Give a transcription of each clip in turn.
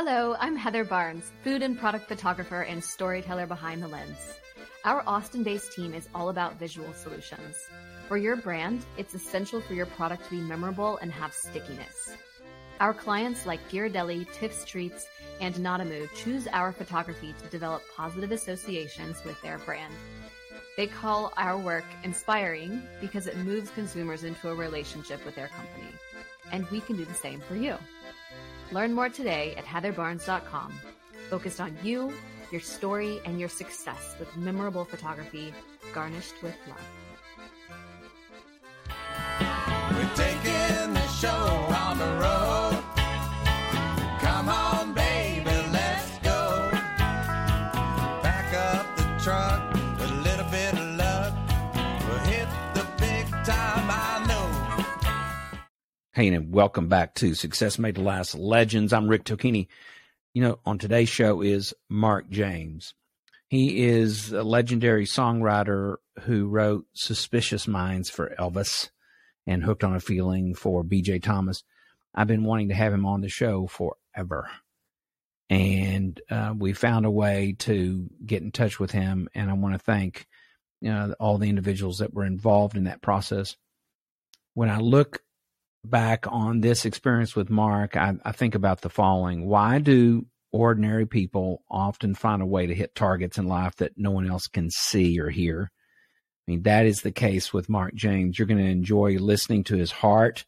Hello, I'm Heather Barnes, food and product photographer and storyteller behind the lens. Our Austin based team is all about visual solutions. For your brand, it's essential for your product to be memorable and have stickiness. Our clients like Ghirardelli, Tiff's Treats, and NadaMoo choose our photography to develop positive associations with their brand. They call our work inspiring because it moves consumers into a relationship with their company. And we can do the same for you. Learn more today at heatherbarnes.com. Focused on you, your story, and your success with memorable photography garnished with love. We're taking the show on the road. Come on, baby, let's go. Back up the truck Hey, and welcome back to Success Made to Last Legends. I'm Rick Tocchini. You know, on today's show is Mark James. He is a legendary songwriter who wrote Suspicious Minds for Elvis and Hooked on a Feeling for BJ Thomas. I've been wanting to have him on the show forever. And uh, we found a way to get in touch with him. And I want to thank you know, all the individuals that were involved in that process. When I look back on this experience with Mark, I, I think about the following. Why do ordinary people often find a way to hit targets in life that no one else can see or hear? I mean, that is the case with Mark James. You're going to enjoy listening to his heart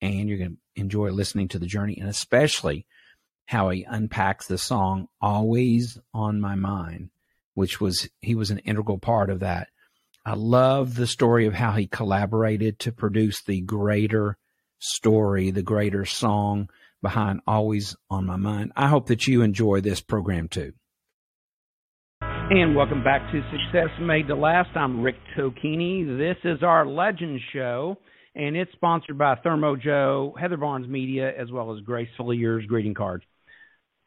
and you're going to enjoy listening to the journey and especially how he unpacks the song Always on My Mind, which was, he was an integral part of that. I love the story of how he collaborated to produce the greater story, the greater song behind Always on My Mind. I hope that you enjoy this program too. And welcome back to Success Made to Last. I'm Rick Tocchini. This is our Legend Show, and it's sponsored by Thermo Joe, Heather Barnes Media, as well as Gracefully Yours greeting cards.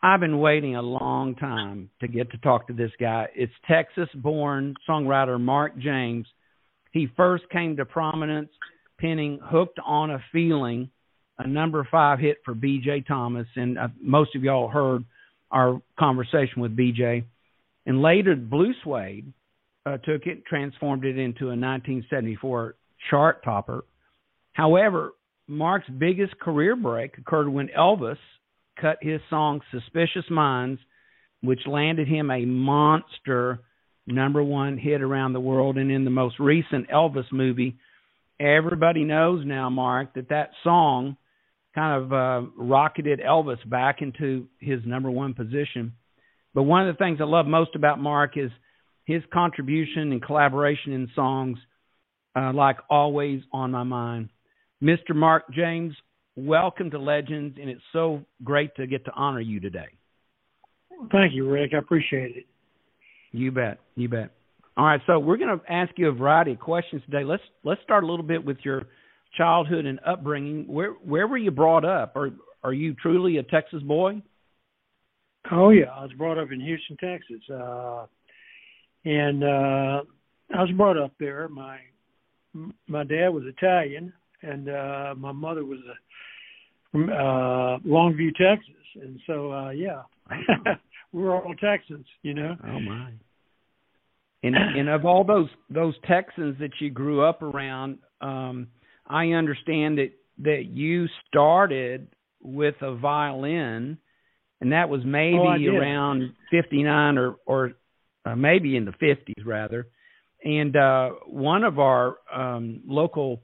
I've been waiting a long time to get to talk to this guy. It's Texas born songwriter Mark James. He first came to prominence penning Hooked on a Feeling, a number five hit for BJ Thomas. And uh, most of y'all heard our conversation with BJ. And later, Blue Swede uh, took it, transformed it into a 1974 chart topper. However, Mark's biggest career break occurred when Elvis cut his song Suspicious Minds, which landed him a monster number one hit around the world. And in the most recent Elvis movie, everybody knows now, Mark, that that song kind of uh, rocketed Elvis back into his number one position. But one of the things I love most about Mark is his contribution and collaboration in songs uh, like Always on My Mind. Mr. Mark James, welcome to Legends, and it's so great to get to honor you today. Thank you, Rick. I appreciate it. You bet. You bet. All right, so we're going to ask you a variety of questions today. Let's let's start a little bit with your childhood and upbringing. Where where were you brought up? Are are you truly a Texas boy? Oh yeah, I was brought up in Houston, Texas, uh, and uh, I was brought up there. My my dad was Italian, and uh, my mother was a, from uh, Longview, Texas, and so uh, yeah, we're all Texans, you know. Oh my! And and of all those those Texans that you grew up around, um, I understand that that you started with a violin and that was maybe oh, around 59 or or uh, maybe in the 50s rather. And uh one of our um local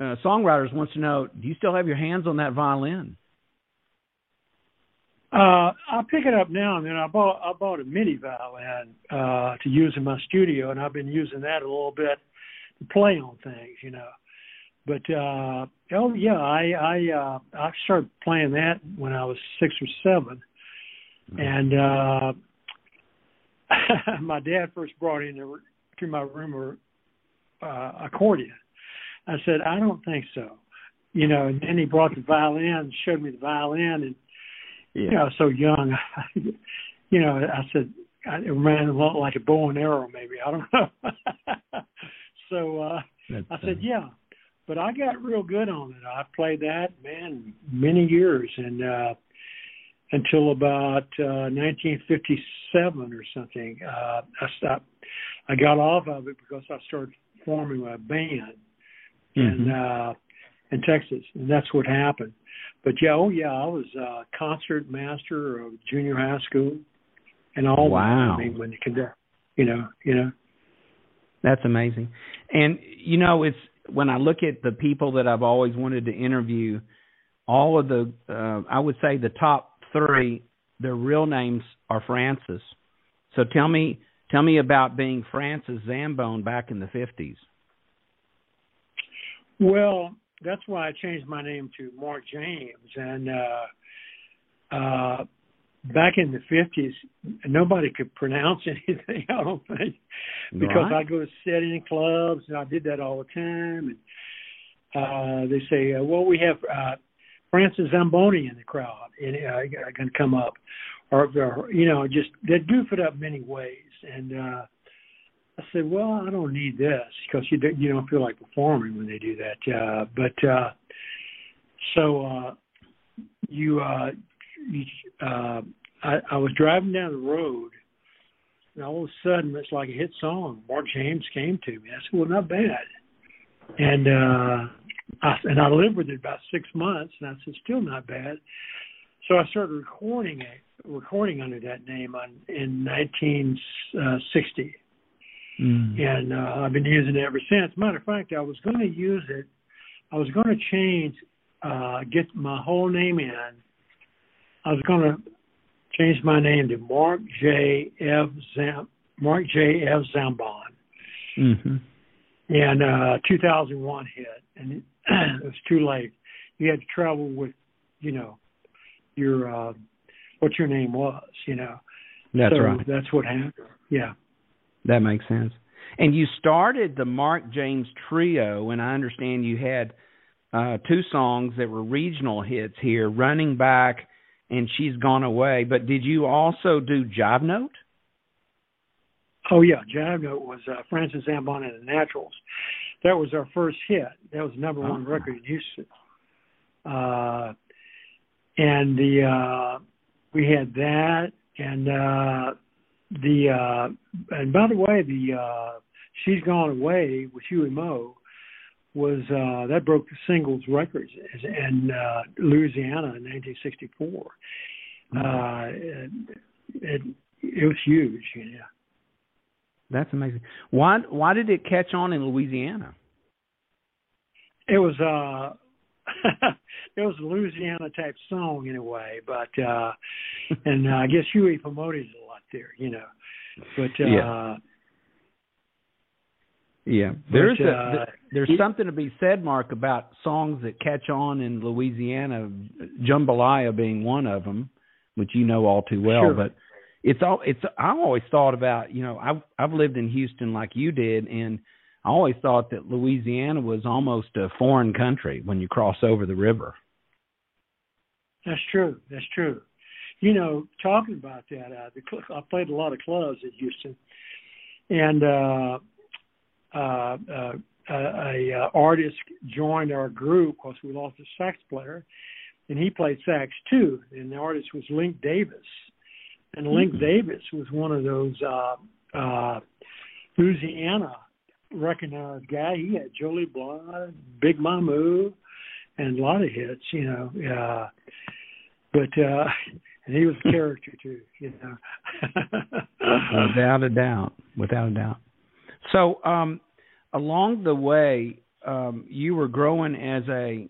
uh, songwriters wants to know do you still have your hands on that violin uh I pick it up now and then I bought I bought a mini violin uh to use in my studio and I've been using that a little bit to play on things you know but uh, oh yeah, I I uh, I started playing that when I was six or 7 Mm-hmm. and uh, my dad first brought in to my room a uh, accordion. I said, I don't think so, you know. And then he brought the violin, showed me the violin, and Yeah. you know, so young, you know, I said it ran a lot like a bow and arrow, maybe I don't know. so uh, That's, I uh, said, yeah, but I got real good on it. I played that man many years, and uh, until about uh, 1957 or something, uh, I stopped. I got off of it because I started forming a band in Mhm. uh, in Texas, and that's what happened. But yeah, oh yeah, I was uh, concert master of junior high school, and all. Wow. I mean, when you conduct, you know, you know. That's amazing. And you know, it's when I look at the people that I've always wanted to interview, all of the uh I would say the top 3, their real names are Francis. So tell me tell me about being Francis Zambone back in the 50s. Well, that's why I changed my name to Mark James. And uh, uh, back in the fifties, nobody could pronounce anything. I don't think because Right. I go to sitting clubs and I did that all the time. And uh, they say, uh, "Well, we have uh, Francis Zamboni in the crowd, and uh, going to come up," or, or you know, just they goof it up many ways. And uh, I said, "Well, I don't need this because you don't, you don't feel like performing when they do that." Uh, but uh, so uh, you, uh, you uh, I, I was driving down the road, and all of a sudden it's like a hit song. Mark James came to me. I said, "Well, not bad." And uh, I, and I lived with it about six months, and I said, "Still not bad." So I started recording it, recording under that name on in 1960 Mm. and uh, I've been using it ever since. Matter of fact, I was going to use it. I was going to change, uh, get my whole name in. I was going to change my name to Mark J. F. Zam, Mark J. F. Zambon, Mhm. and uh, 2001 hit, and it, it was too late. You had to travel with, you know, your uh, what your name was, you know. That's so right. That's what happened. Yeah. That makes sense. And you started the Mark James Trio, and I understand you had uh, two songs that were regional hits here, "Running Back" and "She's Gone Away." But did you also do Jive Note? Oh yeah, Jive Note was uh, Francis Zambon and the Naturals. That was our first hit. That was the number one Oh. record in Houston. Uh, and the uh, we had that, and uh, the uh, and by the way, the uh, She's Gone Away with Huey Meaux was uh, that broke the singles records in uh, Louisiana in 1964. Uh, it, it it was huge, yeah. That's amazing. Why why did it catch on in Louisiana? It was uh it was a Louisiana type song in a way, but uh and uh, I guess Huey promoted it there, you know. But uh Yeah. Yeah, there's But, a uh, th- there's something to be said, Mark, about songs that catch on in Louisiana. Jambalaya being one of them, which you know all too well. Sure. But it's all it's. I always thought about you know I've I've lived in Houston like you did, and I always thought that Louisiana was almost a foreign country when you cross over the river. that's true. That's true. You know, talking about that, uh the cl- I played a lot of clubs in Houston. And uh uh, uh, a, a uh, artist joined our group because we lost a sax player, and he played sax too. And the artist was Link Davis, and Link Mhm. Davis was one of those uh, uh, Louisiana recognized guy. He had Jole Blon, Big Mamou, and a lot of hits, you know. Uh, but uh, and he was a character too, you know. without a doubt, without a doubt. So, um, along the way, um, you were growing as a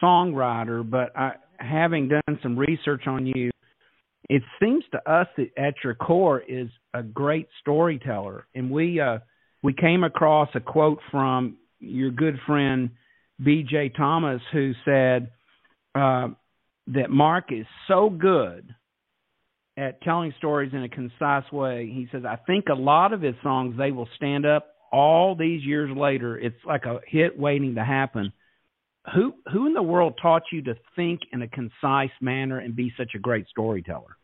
songwriter, but I, having done some research on you, it seems to us that at your core is a great storyteller, and we uh, we came across a quote from your good friend B.J. Thomas, who said uh, that Mark is so good at telling stories in a concise way. He says, I think a lot of his songs, they will stand up all these years later. It's like a hit waiting to happen. Who who in the world taught you to think in a concise manner and be such a great storyteller?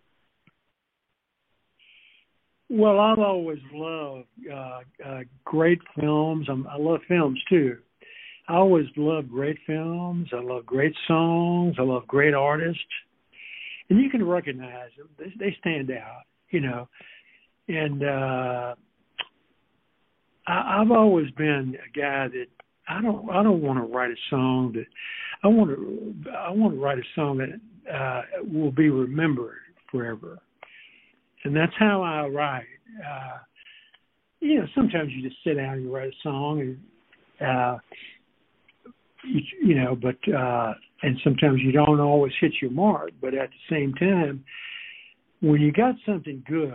Well, I've always loved uh, uh, great films. I'm, I love films too. I always love great films. I love great songs. I love great artists, and you can recognize them. They, they stand out, you know. And uh, I, I've always been a guy that I don't. I don't want to write a song that I want to. I want to write a song that uh, will be remembered forever and that's how I write. Uh, you know, sometimes you just sit down and you write a song, and uh, you, you know, but uh, and sometimes you don't always hit your mark. But at the same time, when you got something good,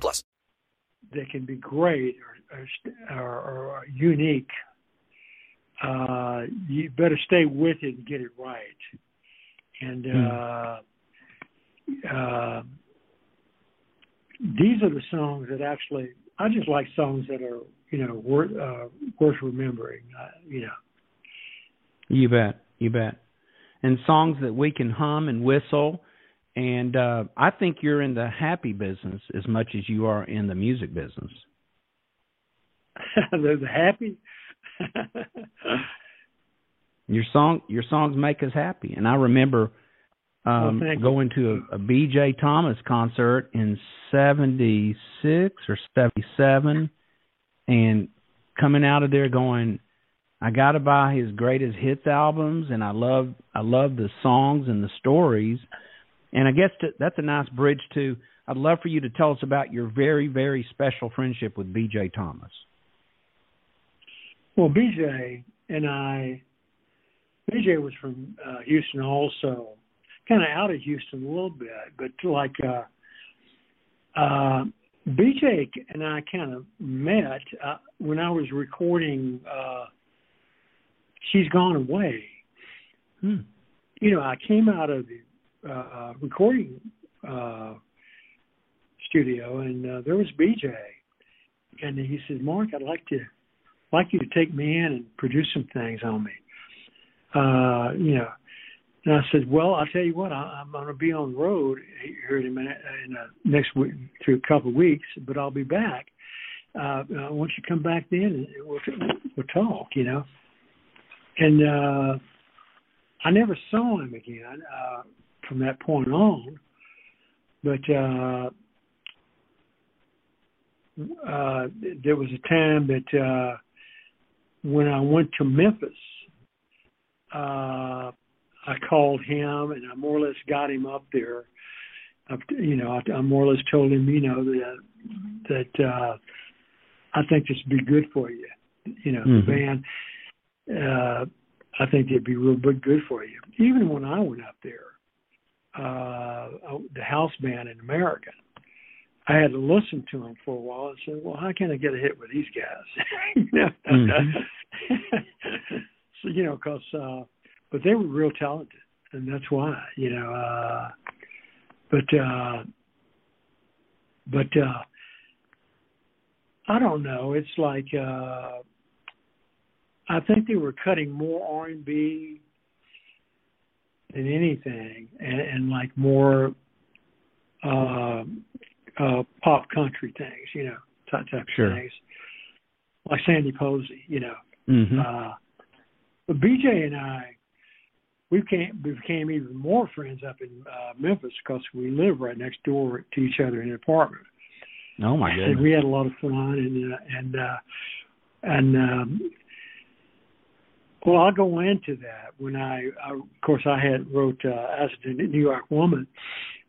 plus. they can be great or, or, or, or unique. Uh, you better stay with it and get it right. And uh, uh, these are the songs that actually I just like songs that are you know worth uh, worth remembering. Uh, you know. You bet. You bet. And songs that we can hum and whistle. And uh, I think you're in the happy business as much as you are in the music business. They're the happy. Your song, your songs make us happy. And I remember um, you. going to a, a B.J. Thomas concert in '76 or '77, and coming out of there going, I got to buy his greatest hits albums, and I love I love the songs and the stories. And I guess to, that's a nice bridge to. I'd love for you to tell us about your very very special friendship with B.J. Thomas. Well, BJ and I, BJ was from uh, Houston also, kind of out of Houston a little bit, but like uh, uh, BJ and I kind of met uh, when I was recording uh, She's Gone Away. Hmm. You know, I came out of the uh, recording uh, studio and uh, there was BJ. And he said, Mark, I'd like to like you to take me in and produce some things on me. Uh, you know, and I said, well, I'll tell you what, I, I'm going to be on the road here in a minute, in a, next week, through a couple of weeks, but I'll be back. Uh, once you come back then, we'll, we'll talk, you know. And uh, I never saw him again uh, from that point on, but uh, uh, there was a time that uh, when I went to Memphis, uh, I called him and I more or less got him up there. I, you know, I, I more or less told him, you know, that that uh, I think this would be good for you. You know, Mhm. the band. Uh, I think it'd be real good for you. Even when I went up there, uh, the house band in America, I had to listen to them for a while and say, well, how can I get a hit with these guys? you know? Mhm. so you know, because uh, but they were real talented, and that's why you know. Uh, but uh, but uh, I don't know. It's like uh, I think they were cutting more R and B than anything, and, and like more uh, uh, pop country things, you know, type type Sure. of things, like Sandy Posey, you know. hmm Uh, but BJ and I, we became, we became even more friends up in uh, Memphis because we live right next door to each other in an apartment. oh my And we had a lot of fun, and uh, and uh, and um, Well, I'll go into that when I, I of course, I had wrote uh, as a New York woman,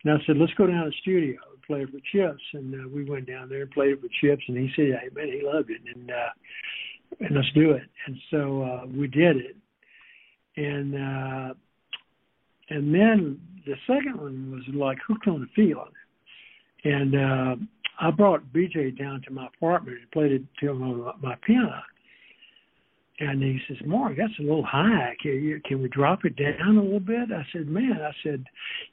and I said, let's go down to the studio and play it for Chips, and uh, we went down there and played it for Chips, and he said, hey man, he loved it, and uh, and let's do it, and so uh, we did it, and uh, and then the second one was like hooked on the feeling, and uh, I brought BJ down to my apartment and played it to him on my piano and he says, Mark, that's a little high. Can, you, can we drop it down a little bit? I said, man, I said,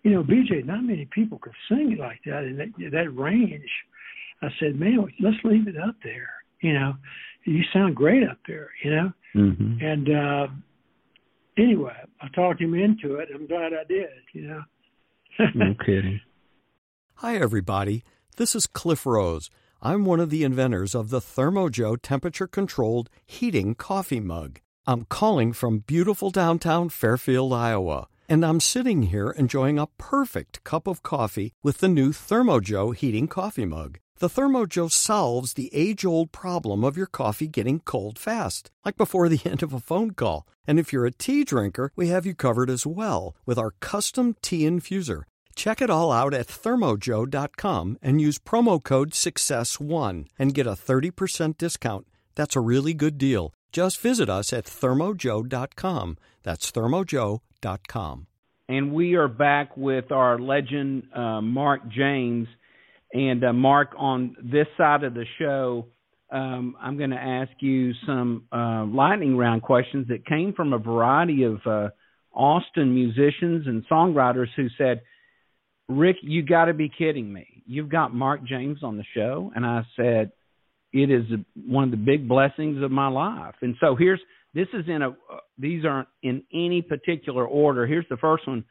you know, BJ, not many people can sing it like that in that, that range. I said, man, let's leave it up there. You know, you sound great up there, you know? Mm-hmm. And uh, anyway, I talked him into it. I'm glad I did, you know? no kidding. Hi, everybody. This is Cliff Rose. I'm one of the inventors of the ThermoJoe temperature controlled heating coffee mug. I'm calling from beautiful downtown Fairfield, Iowa, and I'm sitting here enjoying a perfect cup of coffee with the new ThermoJoe heating coffee mug. The ThermoJoe solves the age old problem of your coffee getting cold fast, like before the end of a phone call. And if you're a tea drinker, we have you covered as well with our custom tea infuser. Check it all out at thermojoe.com and use promo code SUCCESS1 and get a 30% discount. That's a really good deal. Just visit us at thermojoe.com. That's thermojoe.com. And we are back with our legend, uh, Mark James. And uh, Mark, on this side of the show, um, I'm going to ask you some uh, lightning round questions that came from a variety of uh, Austin musicians and songwriters who said – Rick, you got to be kidding me. You've got Mark James on the show. And I said, it is one of the big blessings of my life. And so here's this is in a these aren't in any particular order. Here's the first one.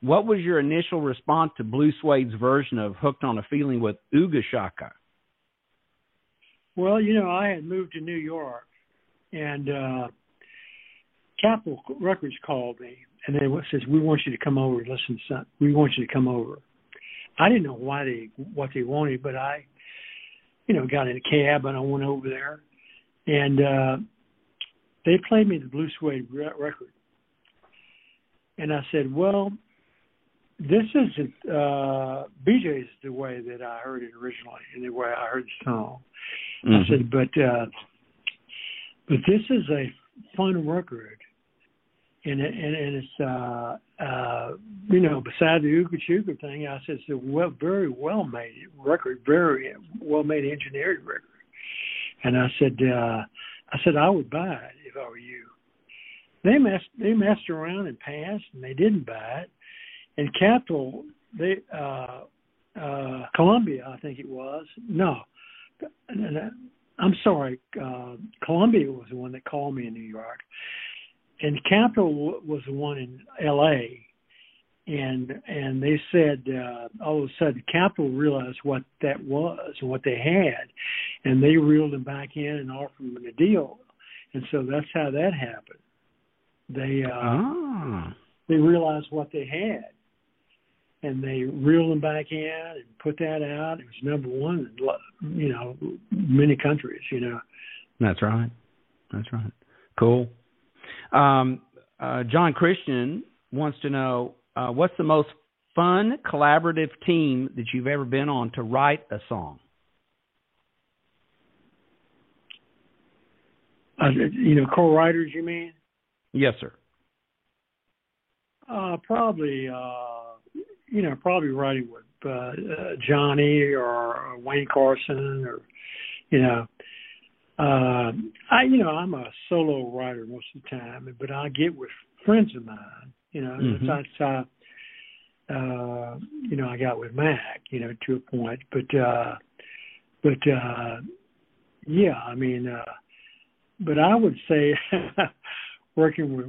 What was your initial response to Blue Swede's version of Hooked on a Feeling with Ooga Chaka? Well, you know, I had moved to New York and uh Capitol Records called me and they says, "We want you to come over and listen to. We want you to come over." I didn't know why they what they wanted, but I, you know, got in a cab and I went over there, and uh, they played me the Blue Swede record, and I said, "Well, this isn't uh, BJ's the way that I heard it originally, and the way I heard the song." Mm-hmm. I said, "But uh, but this is a fun record." And it, and, and it's uh uh you know beside the Ooga Chooga thing, I said it's a well, very well made record, very well made engineered record, and I said uh I said I would buy it if I were you. They messed they messed around and passed, and they didn't buy it. And Capitol, they uh uh Columbia, I think it was no. I'm sorry, uh, Columbia was the one that called me in New York, and Capitol was the one in L.A. and and they said uh, all of a sudden Capitol realized what that was and what they had, and they reeled them back in and offered them a deal, and so that's how that happened. They uh, ah. they realized what they had, and they reeled them back in and put that out. It was number one, in, you know, many countries. You know. That's right. That's right. Cool. Um, uh, John Christian wants to know uh, what's the most fun collaborative team that you've ever been on to write a song? Uh, you know, co-writers, you mean? Yes, sir. Uh, probably, uh, you know, probably writing with uh, uh, Johnny or Wayne Carson or, you know, uh, I, you know, I'm a solo writer most of the time, but I get with friends of mine. You know, mm-hmm. that's uh, uh, you know, I got with Mac, you know, to a point, but uh, but uh, yeah, I mean, uh, but I would say working with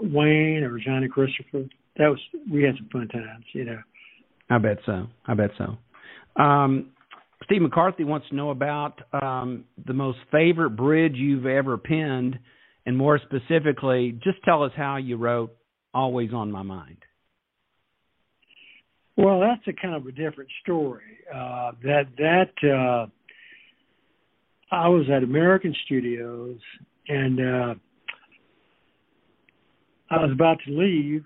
Wayne or Johnny Christopher, that was we had some fun times, you know. I bet so. I bet so. Um, Steve McCarthy wants to know about um, the most favorite bridge you've ever penned, and more specifically, just tell us how you wrote "Always on My Mind." Well, that's a kind of a different story. Uh, that that uh, I was at American Studios, and uh, I was about to leave,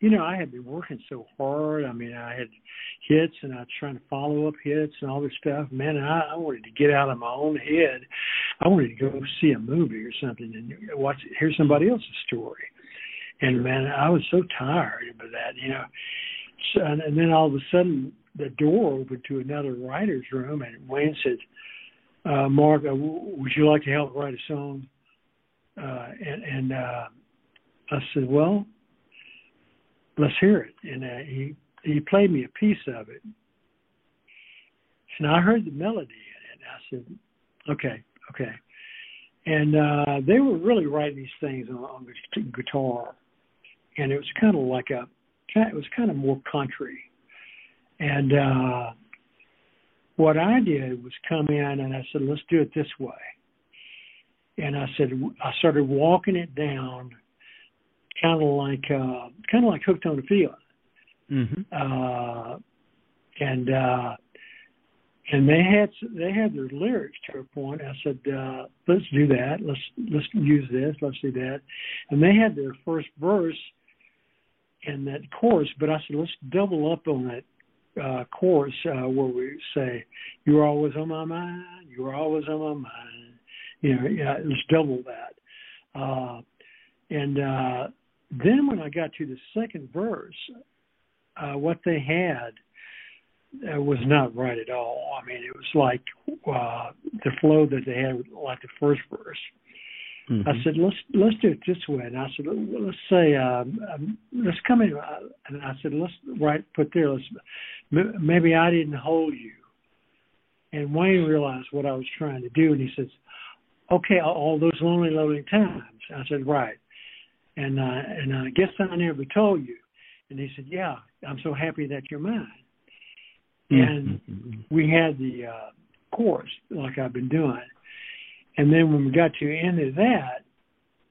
you know, I had been working so hard. I mean, I had hits and I was trying to follow up hits and all this stuff. Man, I, I wanted to get out of my own head. I wanted to go see a movie or something and watch hear somebody else's story. And man, I was so tired of that, you know. So, and, and then all of a sudden, the door opened to another writer's room, and Wayne said, uh, "Mark, uh, w- would you like to help write a song?" Uh, and and uh, I said, "Well, let's hear it." And uh, he he played me a piece of it, and I heard the melody in it. And I said, "Okay, okay." And uh, they were really writing these things on, on the guitar, and it was kind of like a, it was kind of more country. And uh, what I did was come in and I said, "Let's do it this way." And I said, I started walking it down, kind of like, uh, kind of like hooked on a feeling. Mm-hmm. Uh, and uh, and they had they had their lyrics to a point. I said, uh, "Let's do that. Let's let's use this. Let's do that." And they had their first verse and that chorus, but I said, "Let's double up on that uh, chorus uh, where we say, "You're always on my mind. You're always on my mind." You know, yeah, let's double that. Uh, and uh, then when I got to the second verse, uh, what they had uh, was not right at all. I mean, it was like uh, the flow that they had, like the first verse. Mm-hmm. I said, let's let's do it this way. And I said, let's say, um, um, let's come in. uh, And I said, let's write, put there. Let's m- maybe I didn't hold you. And Wayne realized what I was trying to do, and he says, okay, all- all those lonely, lonely times. I said, right. And uh, and I guess I never told you. And he said, yeah, I'm so happy that you're mine. And Mm-hmm. we had the uh, chorus like I've been doing. And then when we got to the end of that,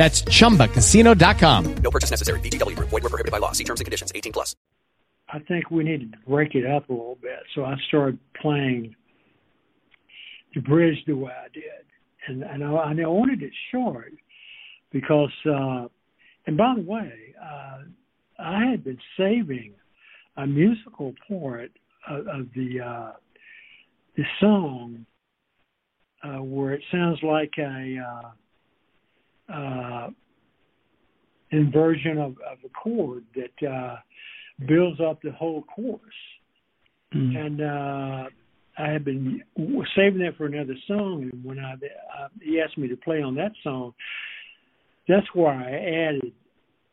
That's chumbacasino.com. No purchase necessary. VGW Group. Void were prohibited by law. See terms and conditions. 18 plus. I think we needed to break it up a little bit. So I started playing the bridge the way I did, and and I, and I wanted it short because. uh And by the way, uh I had been saving a musical part of, of the uh the song uh where it sounds like a. uh inversion of, of a chord that uh, builds up the whole chorus. Mm-hmm. And uh, I had been saving that for another song, and when I uh, he asked me to play on that song, that's where I added,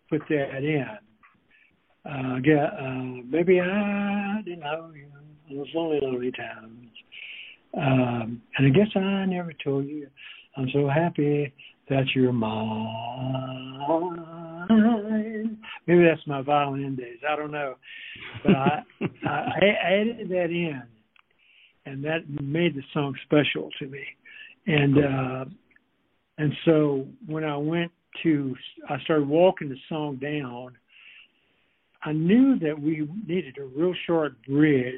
put that in. Uh, get, uh, maybe I didn't know you know, those lonely, lonely times. Um, and I guess I never told you. I'm so happy that you're mine. Maybe that's my violin days. I don't know, but I, I, added that in, and that made the song special to me. And uh, and so when I went to, I started walking the song down. I knew that we needed a real short bridge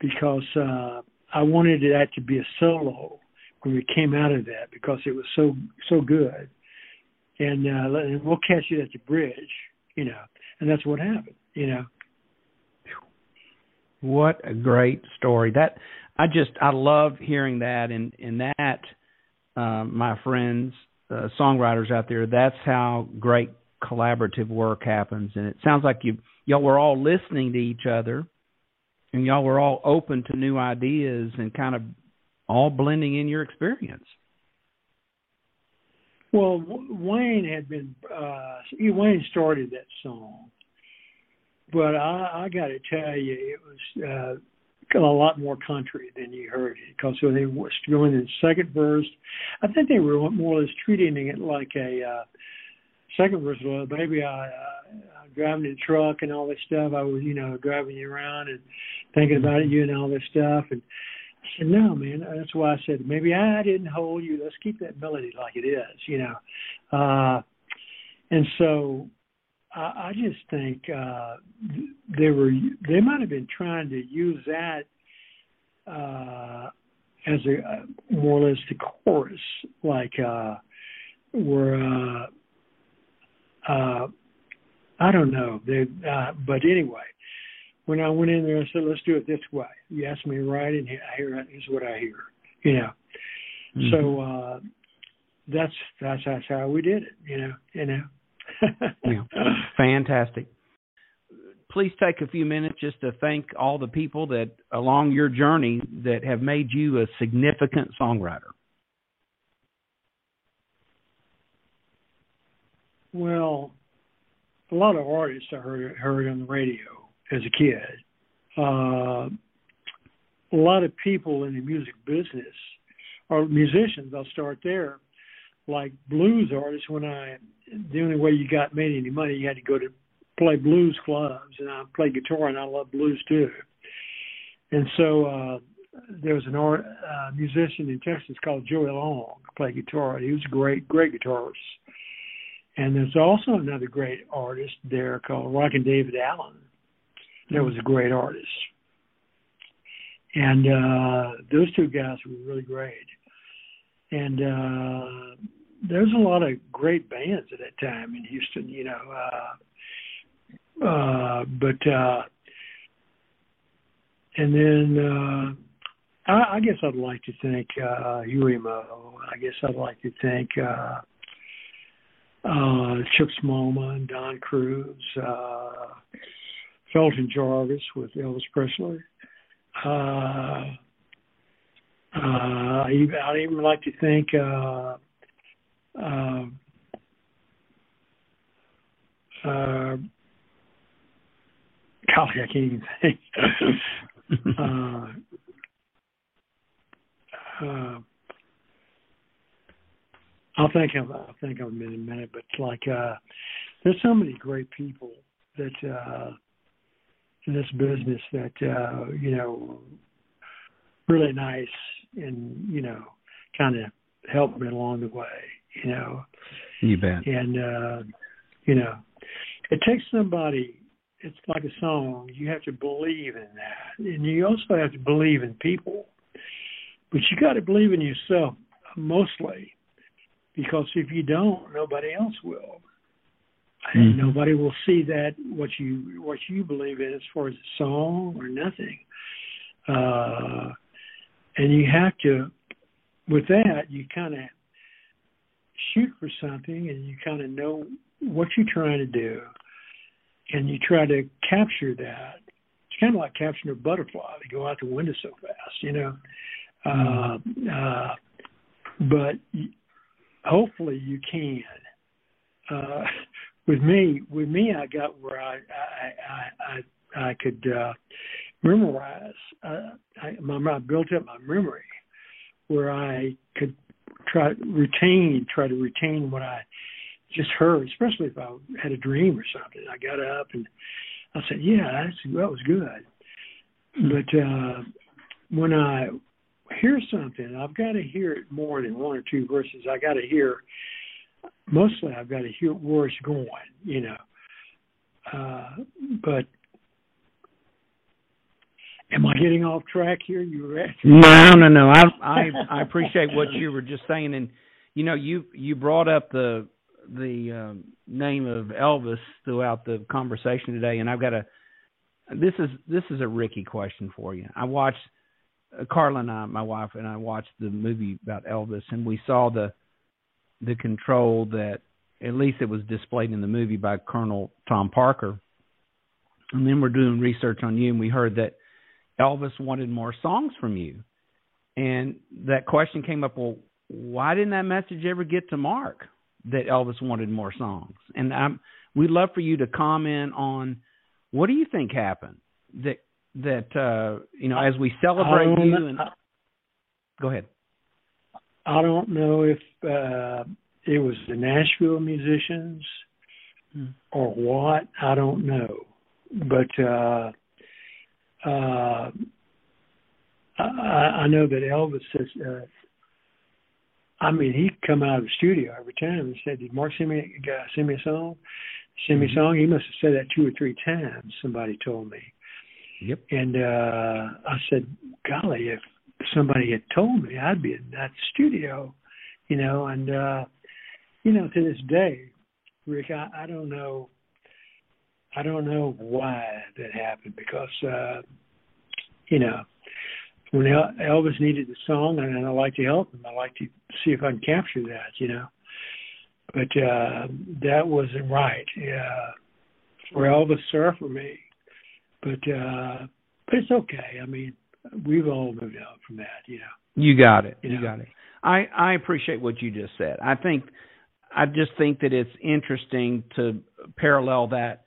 because uh, I wanted that to be a solo when we came out of that because it was so so good. And, uh, and we'll catch it at the bridge, you know, and that's what happened, you know. What a great story. That I just I love hearing that and and that um, my friends uh, songwriters out there that's how great collaborative work happens and it sounds like you y'all were all listening to each other and y'all were all open to new ideas and kind of all blending in your experience. Well, Wayne had been uh Wayne started that song, but I, I got to tell you, it was uh, a lot more country than you heard it because when they were doing the second verse, I think they were more or less treating it like a uh, second verse was, "Baby, I, I I'm driving the truck and all this stuff. I was, you know, driving you around and thinking about you and all this stuff." And I "No, man. That's why I said maybe I didn't hold you. Let's keep that melody like it is, you know." Uh, and so I, I just think uh, they were they might have been trying to use that uh, as a uh, more or less the chorus, like uh, where uh, uh, I don't know. They, uh, but anyway, when I went in there, I said, "Let's do it this way." You asked me right, and I hear is what I hear. You know, Mhm. so uh, that's that's that's how we did it. You know, you know. Yeah. Fantastic. Please take a few minutes just to thank all the people that along your journey that have made you a significant songwriter. Well, a lot of artists I heard heard on the radio as a kid. Uh, a lot of people in the music business or musicians. I'll start there. Like blues artists, when I the only way you got made any money, you had to go to play blues clubs, and I play guitar, and I love blues too. And so uh, there was an art uh, musician in Texas called Joey Long, played guitar. He was a great, great guitarist. And there's also another great artist there called Rockin' David Allen. That was a great artist. And uh those two guys were really great. And uh there's a lot of great bands at that time in Houston, you know. Uh uh but uh and then uh I, I guess I'd like to thank uh Huey Meaux. I guess I'd like to thank uh uh, Chips Moman, Don Crews, uh, Felton Jarvis with Elvis Presley. Uh, uh, I- I'd even like to thank uh, uh, uh, golly, I can't even think. uh, uh, I'll think of I'll think of them in a minute, but like uh there's so many great people that uh in this business that uh, you know really nice and, you know, kinda helped me along the way, you know. You bet. And uh you know, it takes somebody it's like a song, you have to believe in that. And you also have to believe in people. But you gotta believe in yourself mostly because if you don't, nobody else will. And Mhm. nobody will see that what you what you believe in as far as a song or nothing. Uh, and you have to, with that, you kind of shoot for something, and you kind of know what you're trying to do, and you try to capture that. It's kind of like capturing a butterfly; they go out the window so fast, you know. Uh, uh, but hopefully you can. Uh, with me, with me, I got where I I I I, I could uh, memorize. Uh, I, my, I built up my memory where I could try retain, try to retain what I just heard, especially if I had a dream or something. I got up and I said, "Yeah, that's, that was good." But uh, when I hear something, I've got to hear it more than one or two verses. I got to hear. Mostly, I've got to hear where it's going. You know. Uh, but am I getting off track here? You were asking. No, no, no. I I I appreciate what you were just saying, and you know, you you brought up the the um, name of Elvis throughout the conversation today, and I've got a this is this is a Ricky question for you. I watched uh, Carla and I, my wife and I watched the movie about Elvis, and we saw the the control that at least it was displayed in the movie by Colonel Tom Parker. And then we're doing research on you, and we heard that Elvis wanted more songs from you. And that question came up, well, why didn't that message ever get to Mark that Elvis wanted more songs? And I'm, we'd love for you to comment on what do you think happened that that uh, you know as we celebrate don't you and go ahead. I don't know if uh, it was the Nashville musicians Hmm. or what I don't know, but uh, uh, I, I know that Elvis says. Uh, I mean, he'd come out of the studio every time and said, "Did Mark send me uh, send me a song? Send me a song." He must have said that two or three times. Somebody told me. Yep. And uh I said, "Golly, if somebody had told me, I'd be in that studio." You know, and uh you know, to this day, Rick, I, I don't know. I don't know why that happened because, uh, you know, when El- Elvis needed the song, and I like to help him, I like to see if I can capture that, you know. But uh, that wasn't right uh, for Elvis or for me. But uh, but it's okay. I mean, we've all moved on from that, know. You got it. You You know. got it. I I appreciate what you just said. I think I just think that it's interesting to parallel that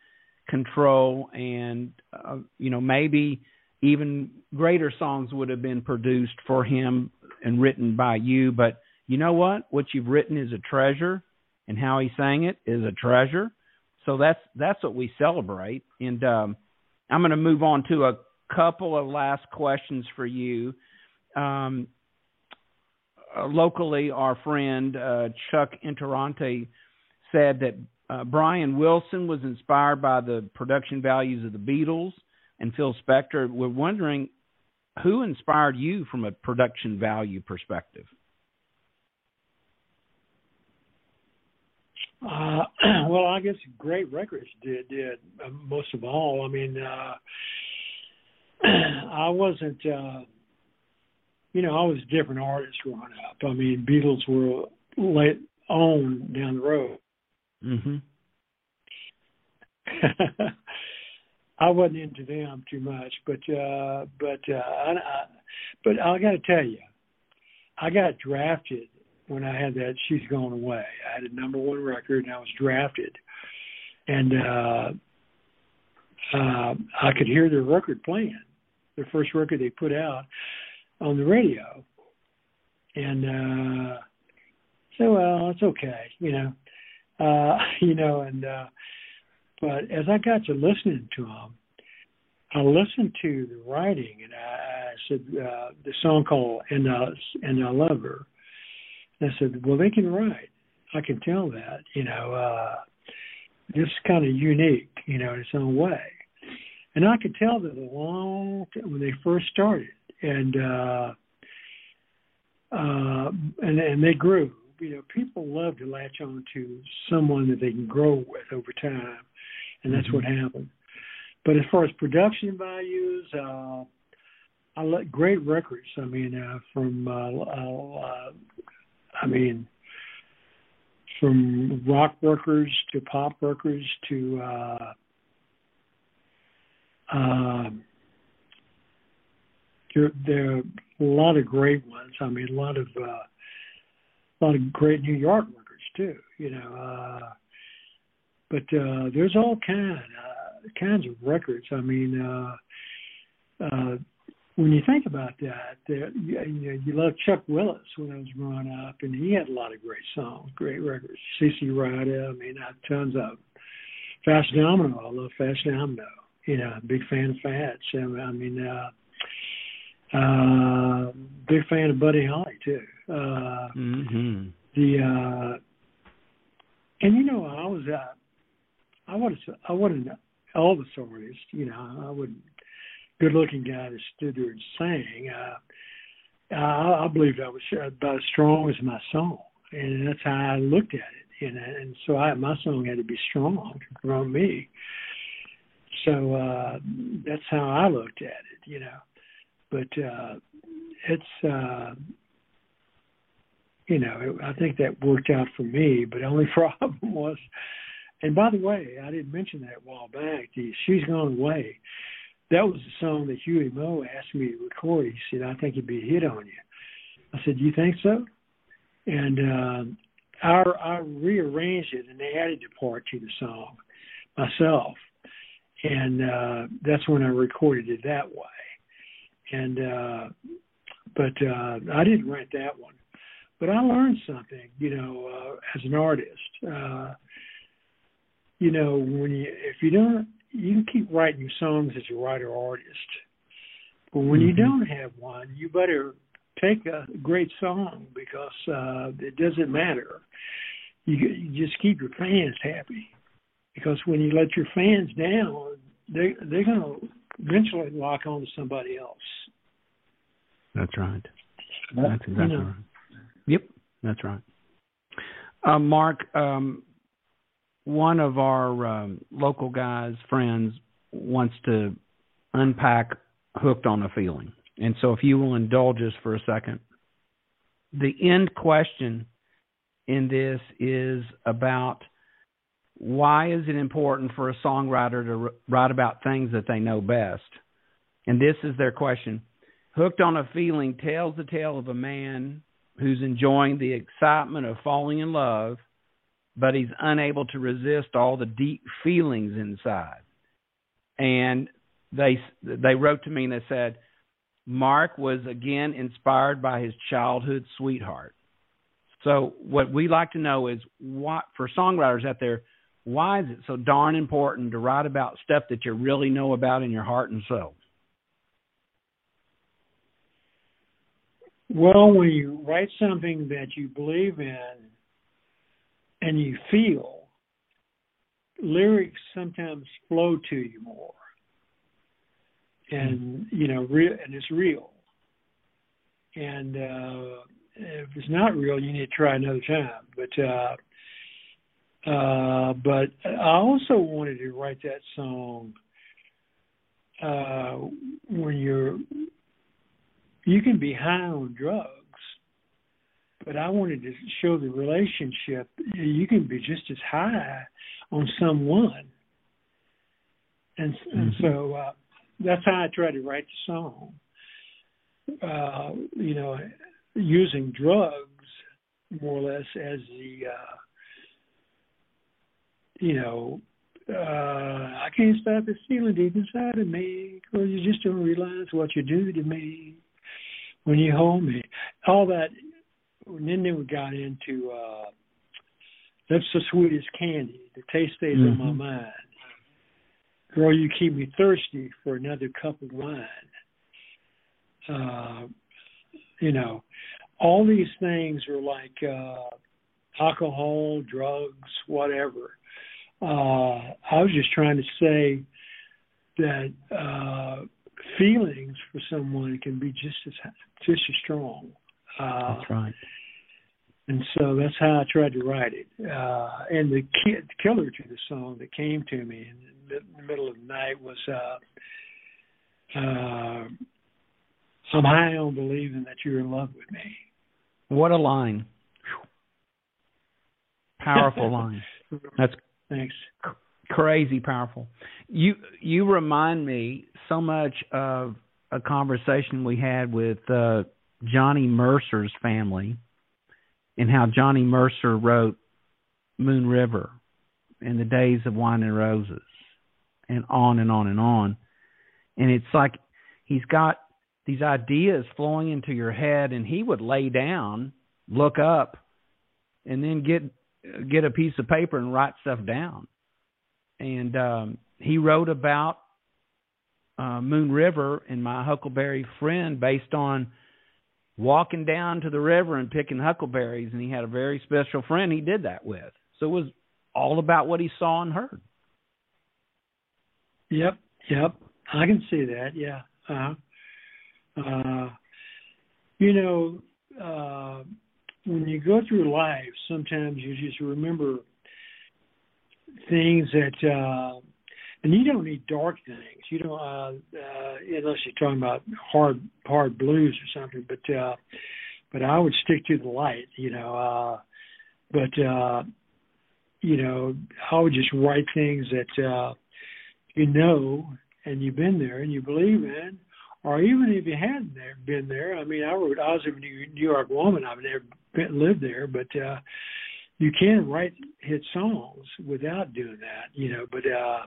control and uh, you know maybe even greater songs would have been produced for him and written by you but you know what what you've written is a treasure and how he sang it is a treasure so that's that's what we celebrate and um i'm going to move on to a couple of last questions for you um uh, locally, our friend uh, Chuck Interante said that uh, Brian Wilson was inspired by the production values of the Beatles and Phil Spector. We're wondering who inspired you from a production value perspective. Uh, well, I guess Great Records did did uh, most of all. I mean, I wasn't, uh, you know, I was a different artist growing up. I mean, Beatles were late on down the road. Mm-hmm. I wasn't into them too much, but uh, but uh, I, I, but I got to tell you, I got drafted when I had that "She's Gone Away." I had a number one record, and I was drafted, and uh, uh, I could hear their record playing, their first record they put out on the radio, and uh, so well, it's okay, you know, uh, you know, and. uh but as I got to listening to them, I listened to the writing, and I, I said uh, the song called "And I and I Love Her." And I said, "Well, they can write. I can tell that. You know, uh, is kind of unique, you know, in its own way." And I could tell that a long time when they first started, and uh, uh, and and they grew. You know, people love to latch on to someone that they can grow with over time and that's what happened. But as far as production values, uh, I like great records. I mean, uh, from uh, uh, I mean, from rock records to pop records to uh, uh, there, there are a lot of great ones. I mean, a lot of uh, a lot of great New York records too. You know. Uh, but uh there's all kind uh, kinds of records. I mean, uh uh when you think about that, there, you, you love Chuck Willis when I was growing up, and he had a lot of great songs, great records. CC Rider, I mean, I have tons of. Fats Domino, I love Fats Domino. You know, big fan of Fats. I mean, uh, uh, big fan of Buddy Holly too. Uh, Mm-hmm. the uh, and you know, I was uh, I was I wasn't Elvis artist, you know. I wasn't good-looking guy that stood there and sang. Uh, I, I believed I was about as strong as my song, and that's how I looked at it. Know, and so I, my song had to be strong grow me. So uh, that's how I looked at it, you know. But uh, it's uh, you know, I think that worked out for me. But the only problem was and by the way, I didn't mention that a while back. The "She's Gone Away," that was the song that Huey Meaux asked me to record. He said, "I think it'd be a hit on you." I said, "Do you think so?" And uh, I, I rearranged it and added the part to the song myself, and uh, that's when I recorded it that way. And uh, but uh, I didn't write that one. but I learned something, you know, uh, as an artist. Uh, you know, when you if you don't, you can keep writing your songs as a writer artist, but when mm-hmm. you don't have one, you better take a great song because uh, it doesn't matter. You, you just keep your fans happy because when you let your fans down, they they're gonna eventually lock on to somebody else. That's right. That's exactly you know. right. Yep, that's right. Uh, Mark, um, one of our um, local guys, friends, wants to unpack "Hooked on a Feeling," and so if you will indulge us for a second, the end question in this is about why is it important for a songwriter to write about things that they know best? And this is their question. Hooked on a Feeling tells the tale of a man who's enjoying the excitement of falling in love, but he's unable to resist all the deep feelings inside. And they they wrote to me and they said Mark was again inspired by his childhood sweetheart. So what we like to know is what for songwriters out there, why is it so darn important to write about stuff that you really know about in your heart and soul? Well, when you write something that you believe in and you feel, lyrics sometimes flow to you more. And you know, real and it's real. And uh if it's not real, you need to try another time. But uh uh but I also wanted to write that song uh when you're you can be high on drugs, but I wanted to show the relationship. You can be just as high on someone, and, mm-hmm. and so uh, that's how I tried to write the song. Uh, you know, using drugs more or less as the uh, you know uh, I can't stop this feeling deep inside of me because you just don't realize what you do to me when you hold me. All that. And then we got into uh, that's the sweetest candy. The taste stays mm-hmm. on my mind. Girl, you keep me thirsty for another cup of wine. Uh, you know, all these things are like uh, alcohol, drugs, whatever. Uh, I was just trying to say that uh, feelings for someone can be just as just as strong. Uh, that's right. And so that's how I tried to write it. Uh, and the, ki- the killer to the song that came to me in the middle of the night was uh, uh, "I'm high on believing that you're in love with me." What a line! Powerful line. That's thanks crazy powerful. You you remind me so much of a conversation we had with uh, Johnny Mercer's family, and how Johnny Mercer wrote Moon River, in the days of Wine and Roses, and on and on and on, and it's like he's got these ideas flowing into your head, and he would lay down, look up, and then get get a piece of paper and write stuff down and um, he wrote about uh, Moon River and my Huckleberry friend based on walking down to the river and picking huckleberries, and he had a very special friend he did that with. So it was all about what he saw and heard. Yep, yep, I can see that. Yeah, uh, uh, you know, uh, when you go through life, sometimes you just remember things that uh and you don't need dark things. You don't uh, uh unless you're talking about hard hard blues or something but uh but i would stick to the light you know uh but uh you know i would just write things that uh you know and you've been there and you believe in or even if you hadn't been there. I mean i wrote i was a new york woman. I've never lived there but uh you can write hit songs without doing that, you know. But uh,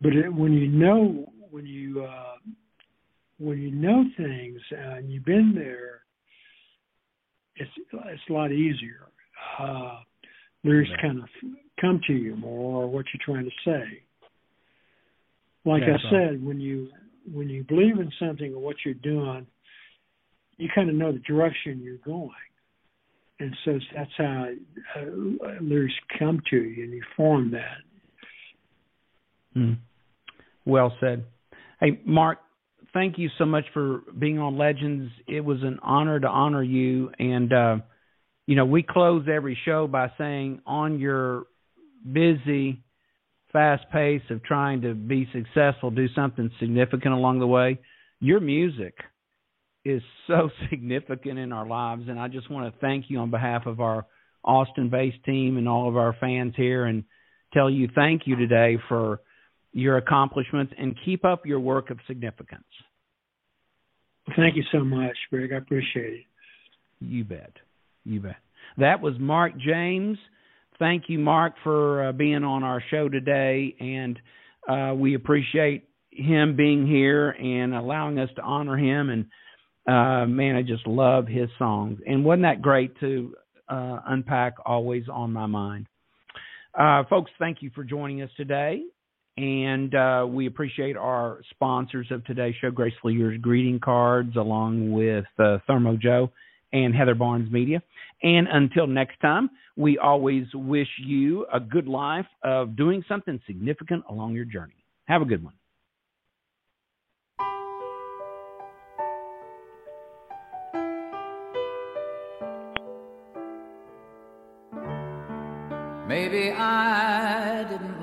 but it, when you know when you uh, when you know things uh, and you've been there, it's it's a lot easier. Uh, lyrics Yeah. kind of come to you more, or what you're trying to say. Like That's I said, when you when you believe in something or what you're doing, you kind of know the direction you're going, and so that's how uh, lyrics come to you, and you form that. Mm. Well said. Hey, Mark, thank you so much for being on Legends. It was an honor to honor you. And, uh, you know, we close every show by saying, on your busy, fast pace of trying to be successful, do something significant along the way. Your music is so significant in our lives. And I just want to thank you on behalf of our Austin based team and all of our fans here and tell you thank you today for your accomplishments and keep up your work of significance. Thank you so much, Greg. I appreciate it. You bet. You bet. That was Mark James. Thank you, Mark, for uh, being on our show today. And uh, we appreciate him being here and allowing us to honor him. And uh, man, I just love his songs. And wasn't that great to uh, unpack Always on My Mind? Uh, folks, thank you for joining us today. And uh, we appreciate our sponsors of today's show, Gracefully Yours greeting cards, along with uh, Thermo Joe and Heather Barnes Media. And until next time, we always wish you a good life of doing something significant along your journey. Have a good one.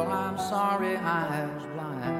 Girl, I'm sorry I was blind.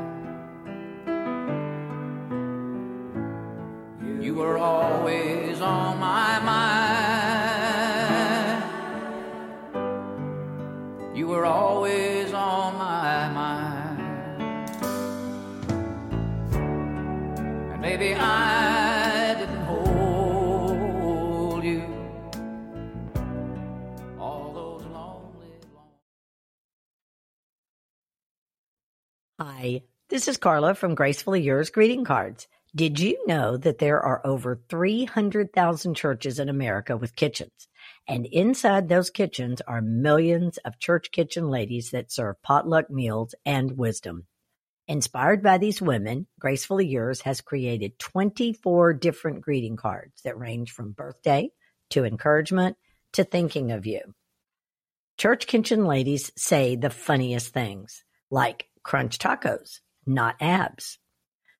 This is Carla from Gracefully Yours Greeting Cards. Did you know that there are over 300,000 churches in America with kitchens? And inside those kitchens are millions of church kitchen ladies that serve potluck meals and wisdom. Inspired by these women, Gracefully Yours has created 24 different greeting cards that range from birthday to encouragement to thinking of you. Church kitchen ladies say the funniest things, like crunch tacos, not abs,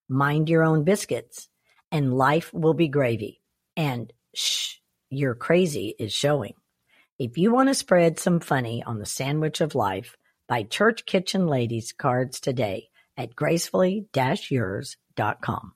mind your own biscuits, and life will be gravy, and shh, you're crazy is showing. If you want to spread some funny on the sandwich of life, buy Church Kitchen Ladies cards today at gracefully-yours.com.